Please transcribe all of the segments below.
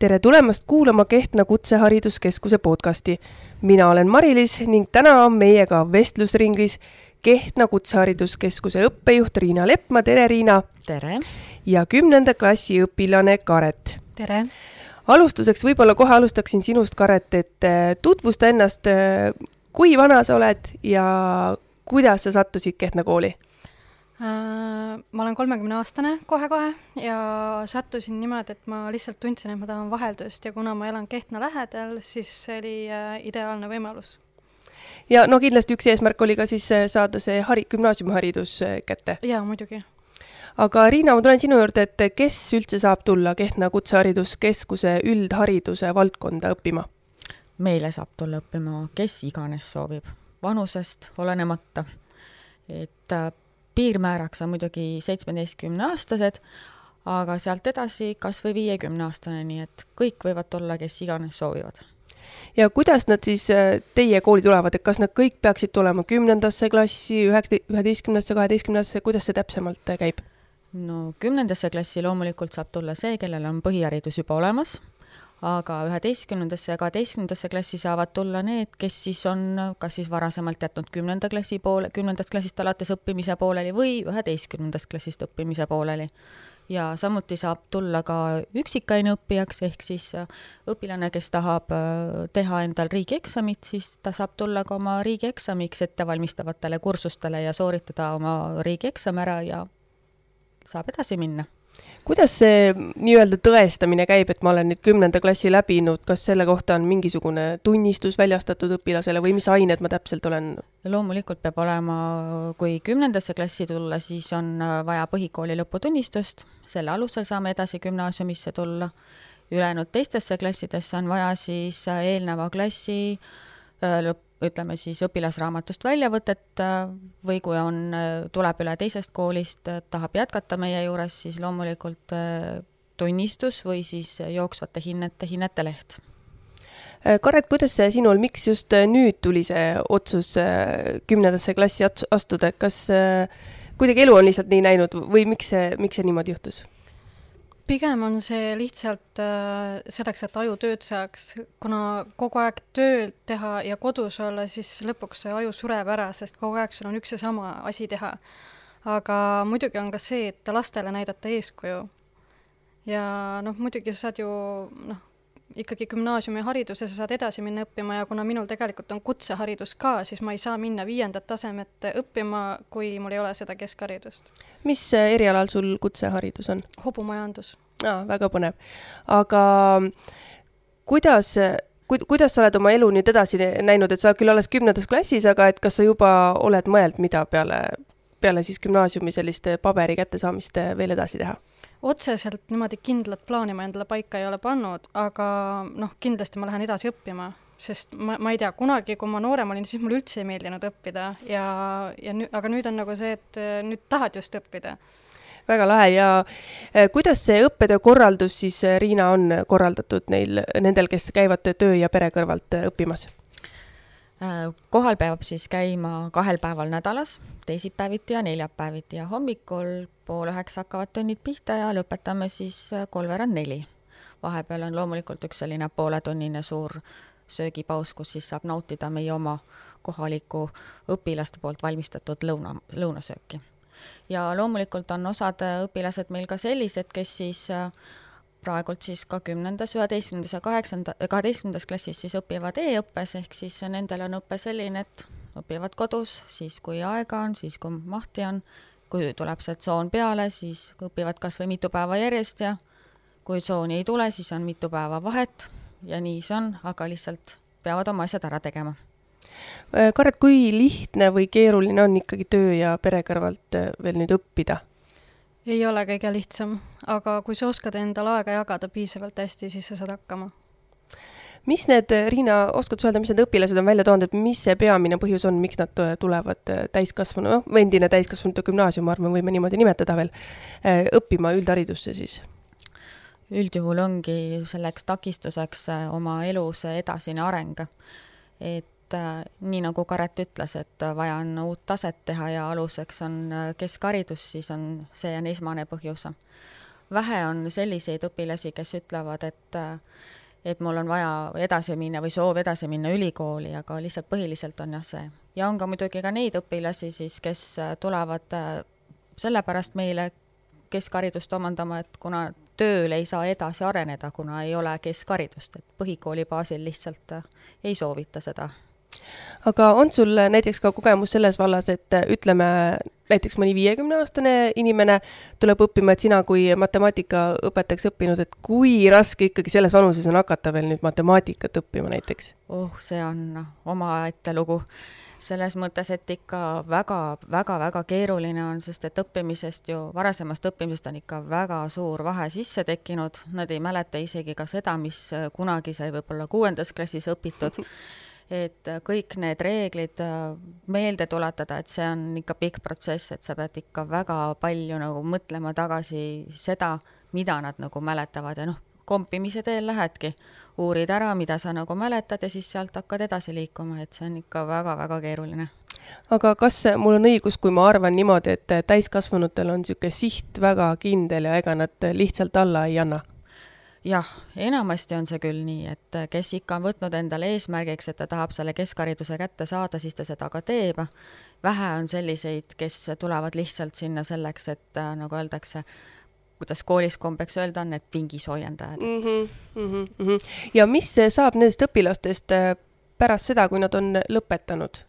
tere tulemast kuulama Kehtna Kutsehariduskeskuse podcasti. mina olen Mari-Liis ning täna on meiega vestlusringis Kehtna Kutsehariduskeskuse õppejuht Riina Leppmaa, tere Riina! tere! ja kümnenda klassi õpilane Karet. tere! alustuseks võib-olla kohe alustaksin sinust, Karet, et äh, tutvusta ennast, äh, kui vana sa oled ja kuidas sa sattusid Kehtna kooli? Äh, ma olen kolmekümne aastane kohe-kohe ja sattusin niimoodi, et ma lihtsalt tundsin, et ma tahan vaheldust ja kuna ma elan Kehtna lähedal, siis see oli äh, ideaalne võimalus. ja no kindlasti üks eesmärk oli ka siis äh, saada see hari-, gümnaasiumiharidus kätte? jaa, muidugi. aga Riina, ma tulen sinu juurde, et kes üldse saab tulla Kehtna Kutsehariduskeskuse üldhariduse valdkonda õppima? meile saab tulla õppima kes iganes soovib, vanusest olenemata. et piirmääraks on muidugi seitsmeteistkümneaastased, aga sealt edasi kas või viiekümneaastane, nii et kõik võivad tulla, kes iganes soovivad. ja kuidas nad siis äh, teie kooli tulevad, et kas nad kõik peaksid tulema kümnendasse klassi, üheksa, üheteistkümnendasse, kaheteistkümnendasse, kuidas see täpsemalt äh, käib? no kümnendasse klassi loomulikult saab tulla see, kellel on põhiharidus juba olemas aga üheteistkümnendasse ja kaheteistkümnendasse klassi saavad tulla need, kes siis on kas siis varasemalt jätnud kümnenda klassi poole, kümnendast klassist alates õppimise pooleli või üheteistkümnendast klassist õppimise pooleli. ja samuti saab tulla ka üksikaineõppijaks, ehk siis õpilane, kes tahab äh, teha endal riigieksamit, siis ta saab tulla ka oma riigieksamiks ettevalmistavatele kursustele ja sooritada oma riigieksam ära ja saab edasi minna kuidas see nii-öelda tõestamine käib, et ma olen nüüd kümnenda klassi läbinud, kas selle kohta on mingisugune tunnistus väljastatud õpilasele või mis ained ma täpselt olen? loomulikult peab olema, kui kümnendasse klassi tulla, siis on vaja põhikooli lõputunnistust, selle alusel saame edasi gümnaasiumisse tulla. ülejäänud teistesse klassidesse on vaja siis eelneva klassi lõpp, ütleme siis õpilasraamatust väljavõtet äh, või kui on, äh, tuleb üle teisest koolist, äh, tahab jätkata meie juures, siis loomulikult tunnistus või siis jooksvate hinnete, hinnete leht. Karet, kuidas sinul, miks just nüüd tuli see otsus kümnendasse klassi astuda, kas kuidagi elu on lihtsalt nii näinud või miks see, miks see niimoodi juhtus? Pigem on see lihtsalt äh, selleks, et aju tööd saaks, kuna kogu aeg tööd teha ja kodus olla, siis lõpuks see aju sureb ära, sest kogu aeg sul on üks ja sama asi teha. aga muidugi on ka see, et lastele näidata eeskuju. ja noh, muidugi sa saad ju noh, ikkagi gümnaasiumihariduse sa saad edasi minna õppima ja kuna minul tegelikult on kutseharidus ka, siis ma ei saa minna viiendat tasemet õppima, kui mul ei ole seda keskharidust. mis erialal sul kutseharidus on? hobumajandus. aa, väga põnev. aga kuidas ku-, kuidas sa oled oma elu nüüd edasi näinud, et sa oled küll alles kümnendas klassis, aga et kas sa juba oled mõelnud, mida peale, peale siis gümnaasiumi sellist paberi kättesaamist veel edasi teha? Otseselt niimoodi kindlat plaani ma endale paika ei ole pannud, aga noh, kindlasti ma lähen edasi õppima, sest ma, ma ei tea, kunagi, kui ma noorem olin, siis mulle üldse ei meeldinud õppida ja, ja nüüd, aga nüüd on nagu see, et äh, nüüd tahad just õppida. väga lahe ja äh, kuidas see õppetöö korraldus siis, äh, Riina, on korraldatud neil, nendel, kes käivad töö ja pere kõrvalt õppimas? Kohal peab siis käima kahel päeval nädalas, teisipäeviti ja neljapäeviti ja hommikul pool üheksa hakkavad tunnid pihta ja lõpetame siis kolmveerand neli. vahepeal on loomulikult üks selline pooletunnine suur söögipaus, kus siis saab nautida meie oma kohalikku õpilaste poolt valmistatud lõuna, lõunasööki. ja loomulikult on osad õpilased meil ka sellised, kes siis praegult siis ka kümnendas, üheteistkümnendas ja kaheksanda, kaheteistkümnendas klassis siis õpivad e-õppes, ehk siis nendel on õpe selline, et õpivad kodus, siis kui aega on, siis kui mahti on, kui tuleb see tsoon peale, siis õpivad kas või mitu päeva järjest ja kui tsooni ei tule, siis on mitu päeva vahet ja nii see on, aga lihtsalt peavad oma asjad ära tegema. Karet, kui lihtne või keeruline on ikkagi töö ja pere kõrvalt veel nüüd õppida? Ei ole kõige lihtsam, aga kui sa oskad endale aega jagada piisavalt hästi, siis sa saad hakkama. mis need, Riina, oskad sa öelda, mis need õpilased on välja toonud, et mis see peamine põhjus on, miks nad tulevad täiskasvanu, noh, või endine täiskasvanute gümnaasium, ma arvan, võime niimoodi nimetada veel, õppima üldharidusse siis? üldjuhul ongi selleks takistuseks oma elus edasine areng. et et äh, nii nagu Karet ütles, et vaja on uut taset teha ja aluseks on äh, keskharidus, siis on, see on esmane põhjus. vähe on selliseid õpilasi, kes ütlevad, et et mul on vaja edasi minna või soov edasi minna ülikooli, aga lihtsalt põhiliselt on jah see. ja on ka muidugi ka neid õpilasi siis, kes tulevad sellepärast meile keskharidust omandama, et kuna tööl ei saa edasi areneda, kuna ei ole keskharidust, et põhikooli baasil lihtsalt äh, ei soovita seda. Aga on sul näiteks ka kogemus selles vallas, et äh, ütleme, näiteks mõni viiekümneaastane inimene tuleb õppima, et sina kui matemaatikaõpetajaks õppinud, et kui raske ikkagi selles vanuses on hakata veel nüüd matemaatikat õppima näiteks? oh, see on omaette lugu. Selles mõttes, et ikka väga-väga-väga keeruline on, sest et õppimisest ju, varasemast õppimisest on ikka väga suur vahe sisse tekkinud, nad ei mäleta isegi ka seda, mis kunagi sai võib-olla kuuendas klassis õpitud et kõik need reeglid äh, meelde tuletada, et see on ikka pikk protsess, et sa pead ikka väga palju nagu mõtlema tagasi seda, mida nad nagu mäletavad ja noh, kompimise teel lähedki, uurid ära, mida sa nagu mäletad ja siis sealt hakkad edasi liikuma, et see on ikka väga-väga keeruline. aga kas mul on õigus, kui ma arvan niimoodi, et täiskasvanutel on niisugune siht väga kindel ja ega nad lihtsalt alla ei anna? Jah, enamasti on see küll nii, et kes ikka on võtnud endale eesmärgiks, et ta tahab selle keskhariduse kätte saada, siis ta seda ka teeb. vähe on selliseid, kes tulevad lihtsalt sinna selleks, et nagu öeldakse, kuidas koolis kombeks öelda on, need pingisoojendajad mm. -hmm, mm -hmm. ja mis saab nendest õpilastest äh, pärast seda, kui nad on lõpetanud?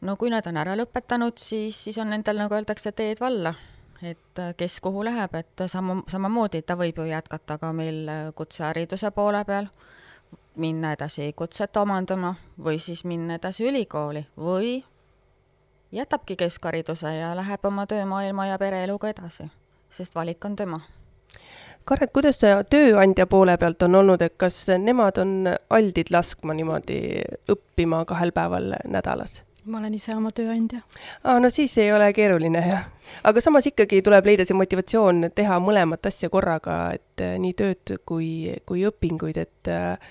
no kui nad on ära lõpetanud, siis, siis on nendel, nagu öeldakse, teed valla. Et äh, kes kuhu läheb, et sama, samamoodi ta võib ju jätkata ka meil äh, kutsehariduse poole peal, minna edasi kutset omandama või siis minna edasi ülikooli või jätabki keskhariduse ja läheb oma töömaailma ja pereeluga edasi sest valik on tema. Karet, kuidas see tööandja poole pealt on olnud, et kas nemad on aldid laskma niimoodi õppima kahel päeval nädalas? Ma olen ise oma tööandja. aa, no siis ei ole keeruline jah. aga samas ikkagi tuleb leida see motivatsioon teha mõlemat asja korraga, et eh, nii tööd kui, kui õpinguid, et eh,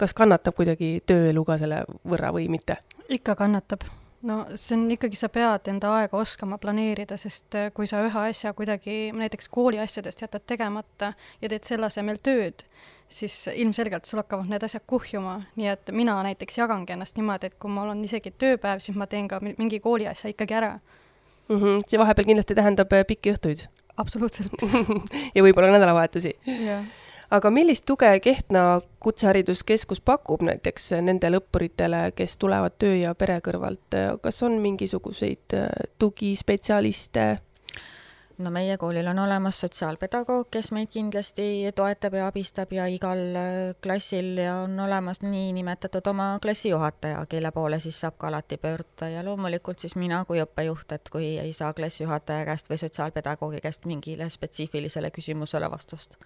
kas kannatab kuidagi tööelu ka selle võrra või mitte? ikka kannatab no see on ikkagi, sa pead enda aega oskama planeerida, sest äh, kui sa ühe asja kuidagi näiteks kooli asjadest jätad tegemata ja teed selle asemel tööd, siis ilmselgelt sul hakkavad need asjad kuhjuma, nii et mina näiteks jagangi ennast niimoodi, et kui mul on isegi tööpäev, siis ma teen ka mingi kooli asja ikkagi ära mm. -hmm. see vahepeal kindlasti tähendab äh, pikki õhtuid? absoluutselt ja võib-olla nädalavahetusi? jah aga millist tuge Kehtna Kutsehariduskeskus pakub näiteks nendele õppuritele, kes tulevad töö ja pere kõrvalt, kas on mingisuguseid äh, tugispetsialiste? No meie koolil on olemas sotsiaalpedagoog, kes meid kindlasti toetab ja abistab ja igal äh, klassil ja on olemas niinimetatud oma klassijuhataja, kelle poole siis saab ka alati pöörduda ja loomulikult siis mina kui õppejuht, et kui ei saa klassijuhataja käest või sotsiaalpedagoogi käest mingile spetsiifilisele küsimusele vastust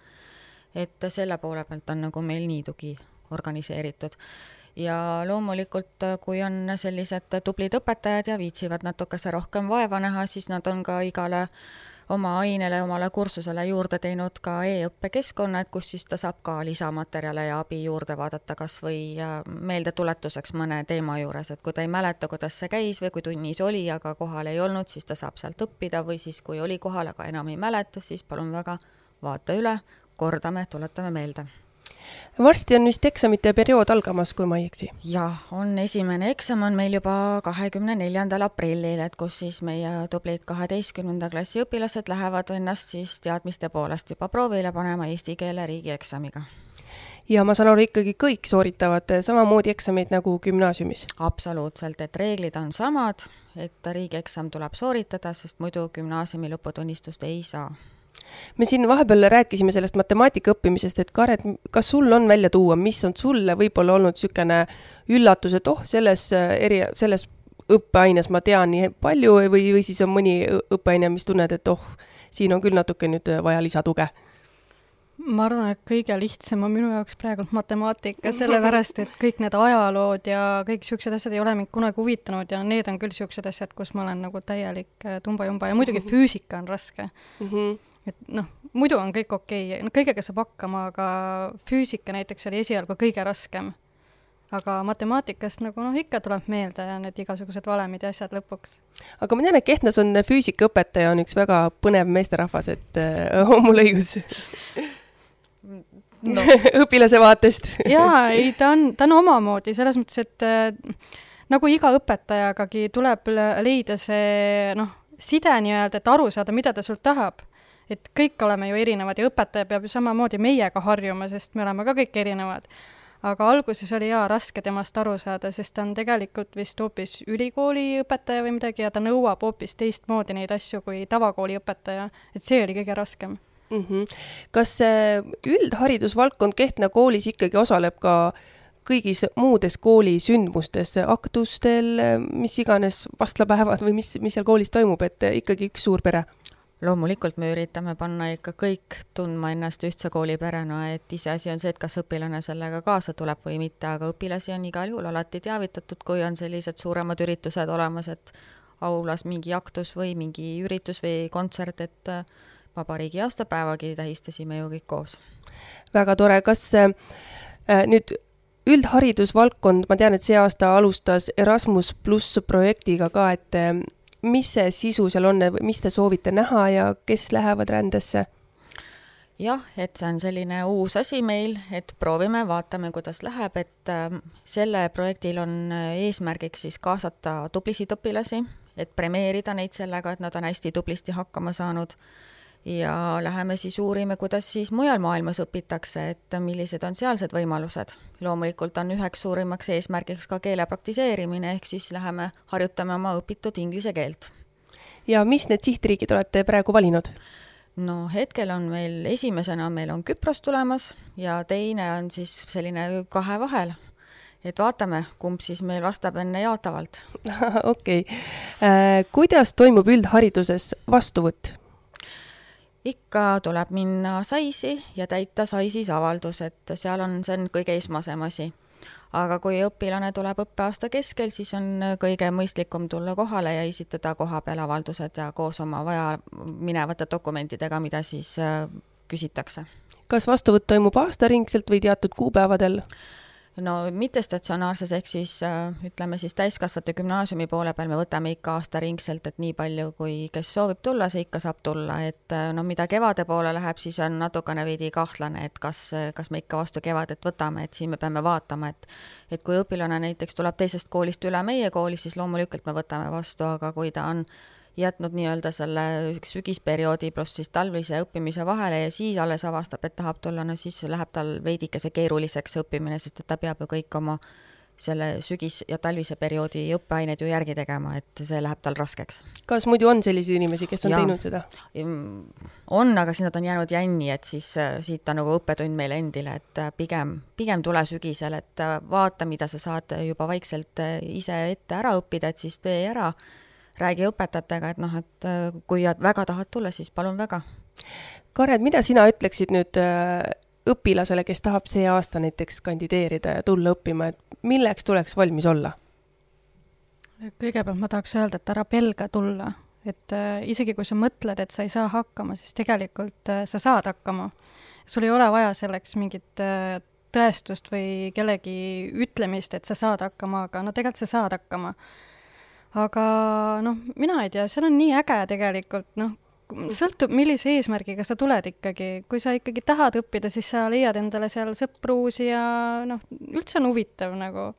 et selle poole pealt on nagu meil nii tugi organiseeritud. ja loomulikult, kui on sellised tublid õpetajad ja viitsivad natukese rohkem vaeva näha, siis nad on ka igale oma ainele, omale kursusele juurde teinud ka e-õppekeskkonna, et kus siis ta saab ka lisamaterjale ja abi juurde vaadata, kas või meeldetuletuseks mõne teema juures, et kui ta ei mäleta, kuidas see käis või kui tunnis oli, aga kohal ei olnud, siis ta saab sealt õppida või siis, kui oli kohal, aga enam ei mäleta, siis palun väga, vaata üle, kordame, tuletame meelde varsti on vist eksamite periood algamas, kui ma ei eksi? jah, on esimene eksam on meil juba kahekümne neljandal aprillil, et kus siis meie tublid kaheteistkümnenda klassi õpilased lähevad ennast siis teadmiste poolest juba proovile panema eesti keele riigieksamiga. ja ma saan aru, ikkagi kõik sooritavad samamoodi eksameid nagu gümnaasiumis? absoluutselt, et reeglid on samad, et riigieksam tuleb sooritada, sest muidu gümnaasiumi lõputunnistust ei saa me siin vahepeal rääkisime sellest matemaatika õppimisest, et Karet, kas sul on välja tuua, mis on sulle võib-olla olnud niisugune üllatus, et oh, selles äh, eri, selles õppeaines ma tean nii palju või, või siis on mõni õppeaine, mis tunned, et oh, siin on küll natuke nüüd vaja lisatuge? ma arvan, et kõige lihtsam on minu jaoks praegult matemaatika, sellepärast et kõik need ajalood ja kõik niisugused asjad ei ole mind kunagi huvitanud ja need on küll niisugused asjad, kus ma olen nagu täielik äh, tumba-jumba ja muidugi füüsika on raske mm. -hmm et noh, muidu on kõik okei okay., no kõigega saab hakkama, aga füüsika näiteks oli esialgu kõige raskem. aga matemaatikast nagu noh, ikka tuleb meelde need igasugused valemid ja asjad lõpuks. aga ma tean, et Kehtnas on füüsikaõpetaja on üks väga põnev meesterahvas, et äh, on mul õigus no. õpilase vaatest jaa, ei, ta on, ta on omamoodi selles mõttes, et äh, nagu iga õpetajagagi tuleb leida see noh, side nii-öelda, et aru saada, mida ta sult tahab. Et kõik oleme ju erinevad ja õpetaja peab ju samamoodi meiega harjuma, sest me oleme ka kõik erinevad. aga alguses oli jaa raske temast aru saada, sest ta on tegelikult vist hoopis ülikooli õpetaja või midagi ja ta nõuab hoopis teistmoodi neid asju kui tavakooli õpetaja, et see oli kõige raskem mm. -hmm. kas üldharidusvaldkond Kehtna koolis ikkagi osaleb ka kõigis muudes kooli sündmustes, aktustel, mis iganes vastlapäevad või mis, mis seal koolis toimub, et ikkagi üks suur pere? Loomulikult me üritame panna ikka kõik tundma ennast ühtse kooli perena, et iseasi on see, et kas õpilane sellega kaasa tuleb või mitte, aga õpilasi on igal juhul alati teavitatud, kui on sellised suuremad üritused olemas, et aulas mingi aktus või mingi üritus või kontsert, et vabariigi aastapäevagi tähistasime ju kõik koos. väga tore, kas äh, nüüd üldharidusvaldkond, ma tean, et see aasta alustas Erasmus pluss projektiga ka, et äh, mis see sisu seal on, mis te soovite näha ja kes lähevad rändesse? jah, et see on selline uus asi meil, et proovime, vaatame, kuidas läheb, et äh, selle projektil on äh, eesmärgiks siis kaasata tublisid õpilasi, et premeerida neid sellega, et nad on hästi tublisti hakkama saanud ja läheme siis uurime, kuidas siis mujal maailmas õpitakse, et millised on sealsed võimalused. loomulikult on üheks suurimaks eesmärgiks ka keele praktiseerimine, ehk siis läheme harjutame oma õpitud inglise keelt. ja mis need sihtriigid olete praegu valinud? no hetkel on meil, esimesena meil on Küpros tulemas ja teine on siis selline kahe vahel et vaatame, kumb siis meil vastab enne jaatavalt. okei okay. äh,, kuidas toimub üldhariduses vastuvõtt? Ikka tuleb minna saisi ja täita saisis avaldus, et seal on, see on kõige esmasem asi. aga kui õpilane tuleb õppeaasta keskel, siis on kõige mõistlikum tulla kohale ja esitada kohapeal avaldused ja koos oma vaja minevate dokumentidega, mida siis äh, küsitakse. kas vastuvõtt toimub aastaringselt või teatud kuupäevadel? No mittestatsionaarses ehk siis äh, ütleme siis täiskasvanute gümnaasiumi poole peal me võtame ikka aastaringselt, et nii palju, kui kes soovib tulla, see ikka saab tulla, et äh, no mida kevade poole läheb, siis on natukene veidi kahtlane, et kas, kas me ikka vastu kevadet võtame, et siin me peame vaatama, et et kui õpilane näiteks tuleb teisest koolist üle meie kooli, siis loomulikult me võtame vastu, aga kui ta on jätnud nii-öelda selle sügisperioodi pluss siis talvise õppimise vahele ja siis alles avastab, et tahab tulla, no siis läheb tal veidikese keeruliseks õppimine, sest et ta peab ju kõik oma selle sügis- ja talvise perioodi õppeained ju järgi tegema, et see läheb tal raskeks. kas muidu on selliseid inimesi, kes on ja, teinud seda? on, aga siis nad on jäänud jänni, et siis äh, siit on nagu õppetund meile endile, et äh, pigem, pigem tule sügisel, et äh, vaata, mida sa saad juba vaikselt ise ette ära õppida, et siis tee ära räägi õpetajatega, et noh, et äh, kui väga tahad tulla, siis palun väga. Kared, mida sina ütleksid nüüd äh, õpilasele, kes tahab see aasta näiteks kandideerida ja tulla õppima, et milleks tuleks valmis olla? kõigepealt ma tahaks öelda, et ära pelga tulla, et äh, isegi kui sa mõtled, et sa ei saa hakkama, siis tegelikult sa saad hakkama. sul ei ole vaja selleks mingit tõestust või kellegi ütlemist, et sa saad hakkama, aga no tegelikult sa saad hakkama aga noh, mina ei tea, seal on nii äge tegelikult, noh, sõltub, millise eesmärgiga sa tuled ikkagi, kui sa ikkagi tahad õppida, siis sa leiad endale seal sõpruusi ja noh, üldse on huvitav nagu.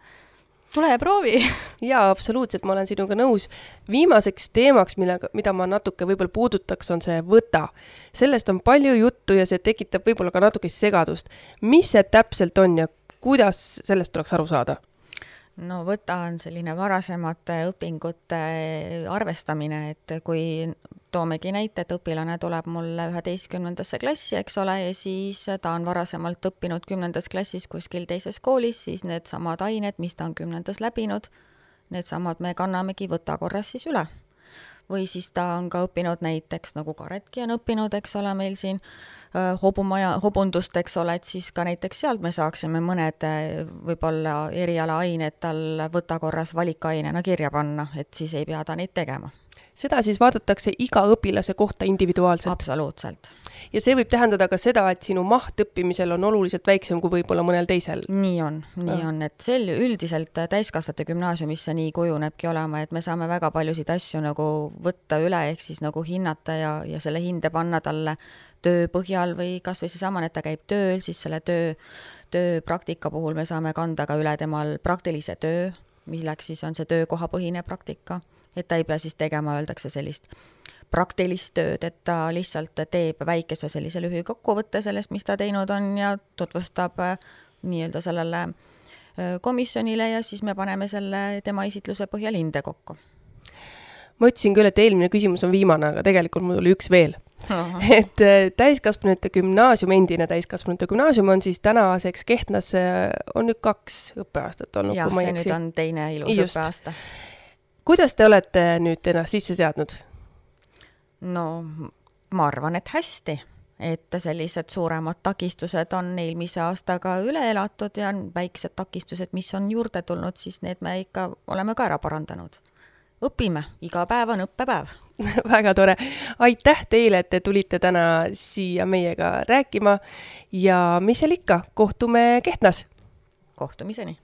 tule ja proovi. jaa, absoluutselt, ma olen sinuga nõus. viimaseks teemaks, millega, mida ma natuke võib-olla puudutaks, on see võta. sellest on palju juttu ja see tekitab võib-olla ka natuke segadust. mis see täpselt on ja kuidas sellest tuleks aru saada? No võta on selline varasemate õpingute arvestamine, et kui toomegi näite, et õpilane tuleb mulle üheteistkümnendasse klassi, eks ole, ja siis ta on varasemalt õppinud kümnendas klassis kuskil teises koolis, siis needsamad ained, mis ta on kümnendas läbinud, needsamad me kannamegi võta korras siis üle või siis ta on ka õppinud näiteks, nagu Karetki on õppinud, eks ole, meil siin hobumaja, hobundust, eks ole, et siis ka näiteks sealt me saaksime mõned võib-olla erialaained tal võta korras valikainena kirja panna, et siis ei pea ta neid tegema seda siis vaadatakse iga õpilase kohta individuaalselt. absoluutselt. ja see võib tähendada ka seda, et sinu maht õppimisel on oluliselt väiksem kui võib-olla mõnel teisel. nii on, nii on, et sel üldiselt täiskasvanute gümnaasiumisse nii kujunebki olema, et me saame väga paljusid asju nagu võtta üle, ehk siis nagu hinnata ja, ja selle hinde panna talle töö põhjal või kas või seesama, et ta käib tööl, siis selle töö, tööpraktika puhul me saame kanda ka üle temal praktilise töö, milleks siis on see töökohapõhine praktika et ta ei pea siis tegema, öeldakse sellist praktilist tööd, et ta lihtsalt teeb väikese sellise lühikokkuvõtte sellest, mis ta teinud on ja tutvustab äh, nii-öelda sellele äh, komisjonile ja siis me paneme selle tema esitluse põhjal hinde kokku. ma ütlesin küll, et eelmine küsimus on viimane, aga tegelikult mul oli üks veel et äh, täiskasvanute gümnaasium, endine täiskasvanute gümnaasium on siis tänaseks Kehtnas, on nüüd kaks õppeaastat olnud, ei eksi. nüüd on teine ilus Just. õppeaasta kuidas te olete nüüd ennast sisse seadnud? no ma arvan, et hästi, et sellised suuremad takistused on eelmise aastaga üle elatud ja väiksed takistused, mis on juurde tulnud, siis need me ikka oleme ka ära parandanud. õpime, iga päev on õppepäev. Väga tore, aitäh teile, et te tulite täna siia meiega rääkima. Ja mis seal ikka, kohtume Kehtnas. kohtumiseni